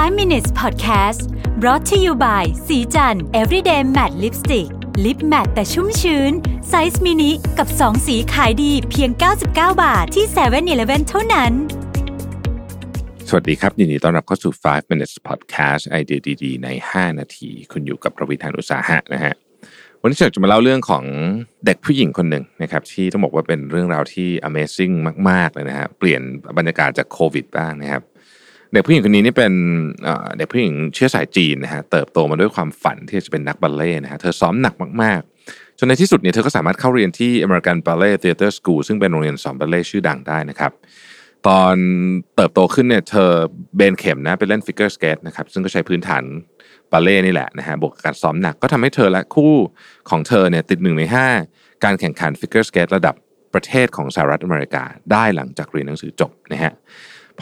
5 minutes podcast brought to you by ศรีจันทร์ everyday matte lipstick lip matte แต่ชุ่มชื้น ไซส์มินิกับ 2 สีขายดีเพียง 99 บาทที่7 e เ e ่ e อเท่านั้น สวัสดีครับ ยินดีต้อนรับเข้าสู่ 5 minutes podcast ไอเดียดีๆ ใน 5 นาที คุณอยู่กับผมรวิศ หาญอุตสาหะนะฮะวันนี้จะมาเล่าเรื่องของเด็กผู้หญิงคนหนึ่งนะครับที่ต้องบอกว่าเป็นเรื่องราวที่ amazing มาก ๆ เลยนะฮะเปลี่ยนบรรยากาศจากโควิดบ้างนะครับ เด็กผู้หญิงคนนี้นี่เป็นเด็กผู้หญิงเชื้อสายจีนนะฮะเติบโตมาด้วยความฝันที่จะเป็นนักบัลเล่ต์นะฮะเธอซ้อมหนักมากๆจนในที่สุดเนี่ยเธอก็สามารถเข้าเรียนที่ American Ballet Theatre School ซึ่งเป็นโรงเรียนสอนบัลเล่ต์ชื่อดังได้นะครับตอนเติบโตขึ้นเนี่ยเธอเบนเข็มนะไปเล่นฟิกเกอร์สเกตนะครับซึ่งก็ใช้พื้นฐานบัลเล่ต์นี่แหละนะฮะบวกกับการซ้อมหนักก็ทำให้เธอและคู่ของเธอเนี่ยติดหนึ่งใน 5 การแข่งขันฟิกเกอร์สเกตระดับประเทศของสหรัฐอเมริกาได้หลังจากเรียนหนังสือจบนะฮะ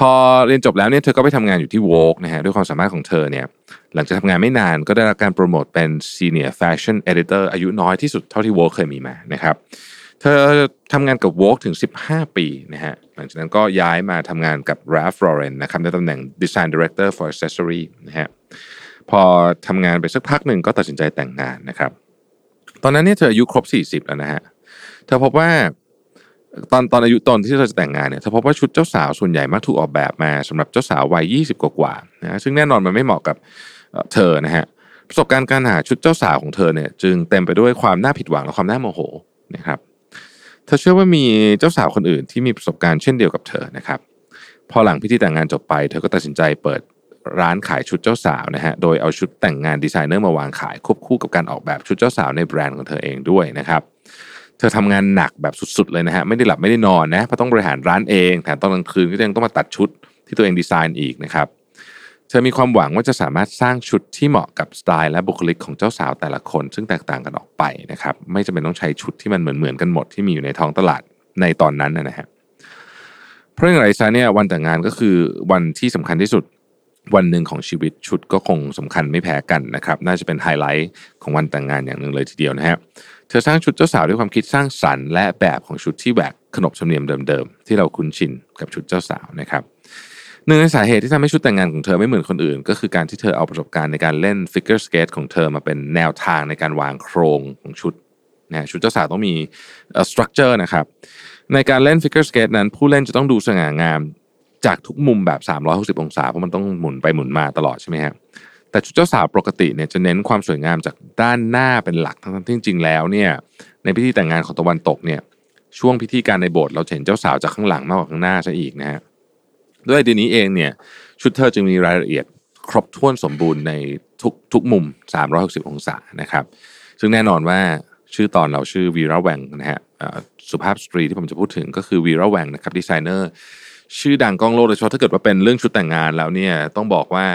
พอเรียนจบแล้วเนี่ยเธอก็ไปทำงานอยู่ที่ Vogue นะฮะด้วยความสามารถของเธอเนี่ยหลังจากทำงานไม่นานก็ได้รับการโปรโมทเป็น Senior Fashion Editor อายุน้อยที่สุดเท่าที่ Vogue เคยมีมานะครับเธอทำงานกับ Vogue ถึง 15 ปีนะฮะหลังจากนั้นก็ย้ายมาทำงานกับ Ralph Lauren นะครับในตำแหน่ง Design Director for Accessory นะฮะพอทำงานไปสักพักหนึ่งก็ตัดสินใจแต่งงานนะครับ ตอนนั้นเนี่ยเธออายุครบ 40 แล้วนะฮะเธอพบว่า ตอนตอนอายุตอนที่เธอจะแต่งงานเนี่ยเธอพบว่าชุดเจ้าสาวส่วนใหญ่มักถูกออกแบบมาสำหรับเจ้าสาววัย20กว่าๆนะฮะซึ่งแน่นอนมันไม่เหมาะกับเอ่อเธอนะฮะประสบการณ์การหาชุดเจ้าสาวของเธอเนี่ยจึงเต็มไปด้วยความน่าผิดหวังและความน่าโมโหนะครับเธอเชื่อว่ามีเจ้าสาวคนอื่นที่มีประสบการณ์เช่นเดียวกับเธอนะครับพอหลังพิธีแต่งงานจบไป เธอก็ตัดสินใจเปิดร้านขายชุดเจ้าสาวนะฮะโดยเอาชุดแต่งงานดีไซเนอร์มาวางขายควบคู่กับการออกแบบชุดเจ้าสาวในแบรนด์ของเธอเองด้วยนะครับเธอทำงานหนักแบบสุดๆเลยนะฮะไม่ได้หลับไม่ได้นอนนะเพราะต้องบริหารร้านเองแถมตอนกลางคืนก็ยังต้องมาตัดชุดที่ตัวเองดีไซน์อีกนะครับเธอมีความหวังว่าจะสามารถสร้างชุดที่เหมาะกับสไตล์และบุคลิกของเจ้าสาวแต่ละคน ซึ่งแตกต่างกันออกไปนะครับไม่จำเป็นต้องใช้ชุดที่มันเหมือนๆกันหมดที่มีอยู่ในท้องตลาดในตอนนั้นนะฮะเพราะอย่างไรซะเนี่ยวันแต่งงานก็คือวันที่สำคัญที่สุด วันหนึ่งของชีวิตชุดก็คงสำคัญไม่แพ้กันนะครับ น่าจะเป็นไฮไลท์ของวันแต่งงานอย่างหนึ่งเลยทีเดียวนะฮะเธอสร้างชุดเจ้าสาวด้วยความคิดสร้างสรรค์และแบบของชุดที่แหวกขนบธรรมเนียมเดิมๆที่เราคุ้นชินกับชุดเจ้าสาวนะครับหนึ่งในสาเหตุที่ทำให้ชุดแต่งงานของเธอไม่เหมือนคนอื่น ก็คือการที่เธอเอาประสบการณ์ในการเล่นฟิกเกอร์สเกตของเธอมาเป็นแนวทางในการวางโครงของชุดนะฮะชุดเจ้าสาวต้องมี structure นะครับในการเล่นฟิกเกอร์สเกตนั้นผู้เล่นจะต้องดูสง่างาม จากทุกมุมแบบ 360 องศาเพราะมันต้องหมุนไปหมุนมาตลอดใช่ไหมฮะแต่ชุดเจ้าสาวปกติเนี่ยจะเน้นความสวยงามจากด้านหน้าเป็นหลักทั้งที่จริงๆแล้วเนี่ยในพิธีแต่งงานของตะวันตกเนี่ยช่วงพิธีการในโบสถ์เราเห็นเจ้าสาวจากข้างหลังมากกว่าข้างหน้าซะอีกนะฮะด้วยเหตุนี้เองเนี่ยชุดเธอจึงมีรายละเอียดครบถ้วนสมบูรณ์ในทุกทุกมุม 360 องศานะครับ ซึ่งแน่นอนว่าชื่อตอนเราชื่อ Vera Wang นะฮะสุภาพสตรีที่ผมจะพูดถึงก็คือ Vera Wang นะครับดีไซเนอร์ ชื่อดังก้องโลกโดยเฉพาะถ้าเกิดว่าเป็นเรื่องชุดแต่งงานแล้วเนี่ยต้องบอกว่า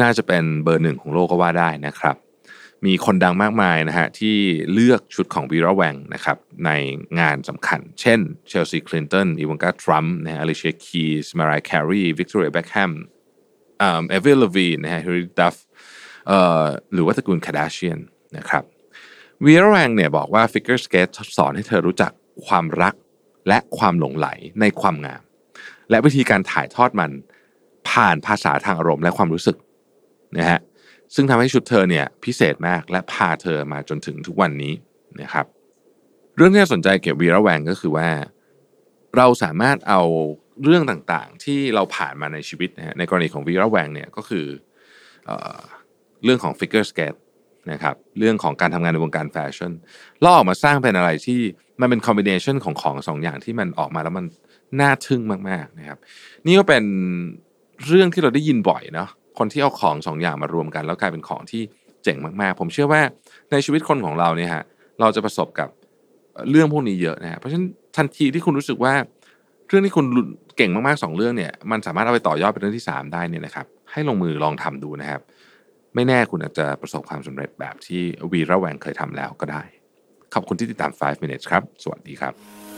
น่าจะเป็นเบอร์หนึ่งของโลกก็ว่าได้นะครับ มีคนดังมากมายนะฮะที่เลือกชุดของ Vera Wang นะครับในงานสำคัญ เช่น Chelsea Clinton Ivanka Trump นะฮะ Alicia Keys Mariah Carey Victoria Beckhamเอ่อเอเวอร์ลวีนะฮะ Hilary Duff เอ่อหรือว่าตระกูล Kardashian นะครับ Vera Wang เนี่ยบอกว่า Figure Skate สอนให้เธอรู้จักความรักและความหลงใหลในความงาม และวิธีการถ่ายทอดมันผ่านภาษาทางอารมณ์และความรู้สึกนะฮะซึ่งทำให้ชุดเธอเนี่ยพิเศษมากและพาเธอมาจนถึงทุกวันนี้นะครับ เรื่องที่น่าสนใจเกี่ยวกับ Vera Wang ก็คือว่า เราสามารถเอาเรื่องต่างๆ ที่เราผ่านมาในชีวิตนะฮะในกรณีของวีระแวงเนี่ยก็คือเออเรื่องของ Figure Skate นะครับเรื่องของการทำงานในวงการแฟชั่นล่อออกมาสร้างเป็นอะไรที่มันเป็นคอมบิเนชันของของสองอย่างที่มันออกมาแล้วมัน น่าทึ่งมากๆนะครับนี่ก็เป็นเรื่องที่เราได้ยินบ่อยเนาะคนที่เอาของสองอย่างมารวมกัน แล้วกลายเป็นของที่เจ๋งมากๆ ผมเชื่อว่าในชีวิตคนของเราเนี่ยฮะเราจะประสบกับเรื่องพวกนี้เยอะนะฮะเพราะฉะนั้นทันทีที่คุณรู้สึกว่า เรื่องที่คุณเก่งมากๆสองเรื่องเนี่ยมันสามารถเอาไปต่อยอดเป็นเรื่องที่สามได้เนี่ยนะครับให้ลงมือลองทำดูนะครับ ไม่แน่คุณอาจจะประสบความสำเร็จแบบที่วีระแวงเคยทำแล้วก็ได้ ขอบคุณที่ติดตาม 5 minutes ครับ สวัสดีครับ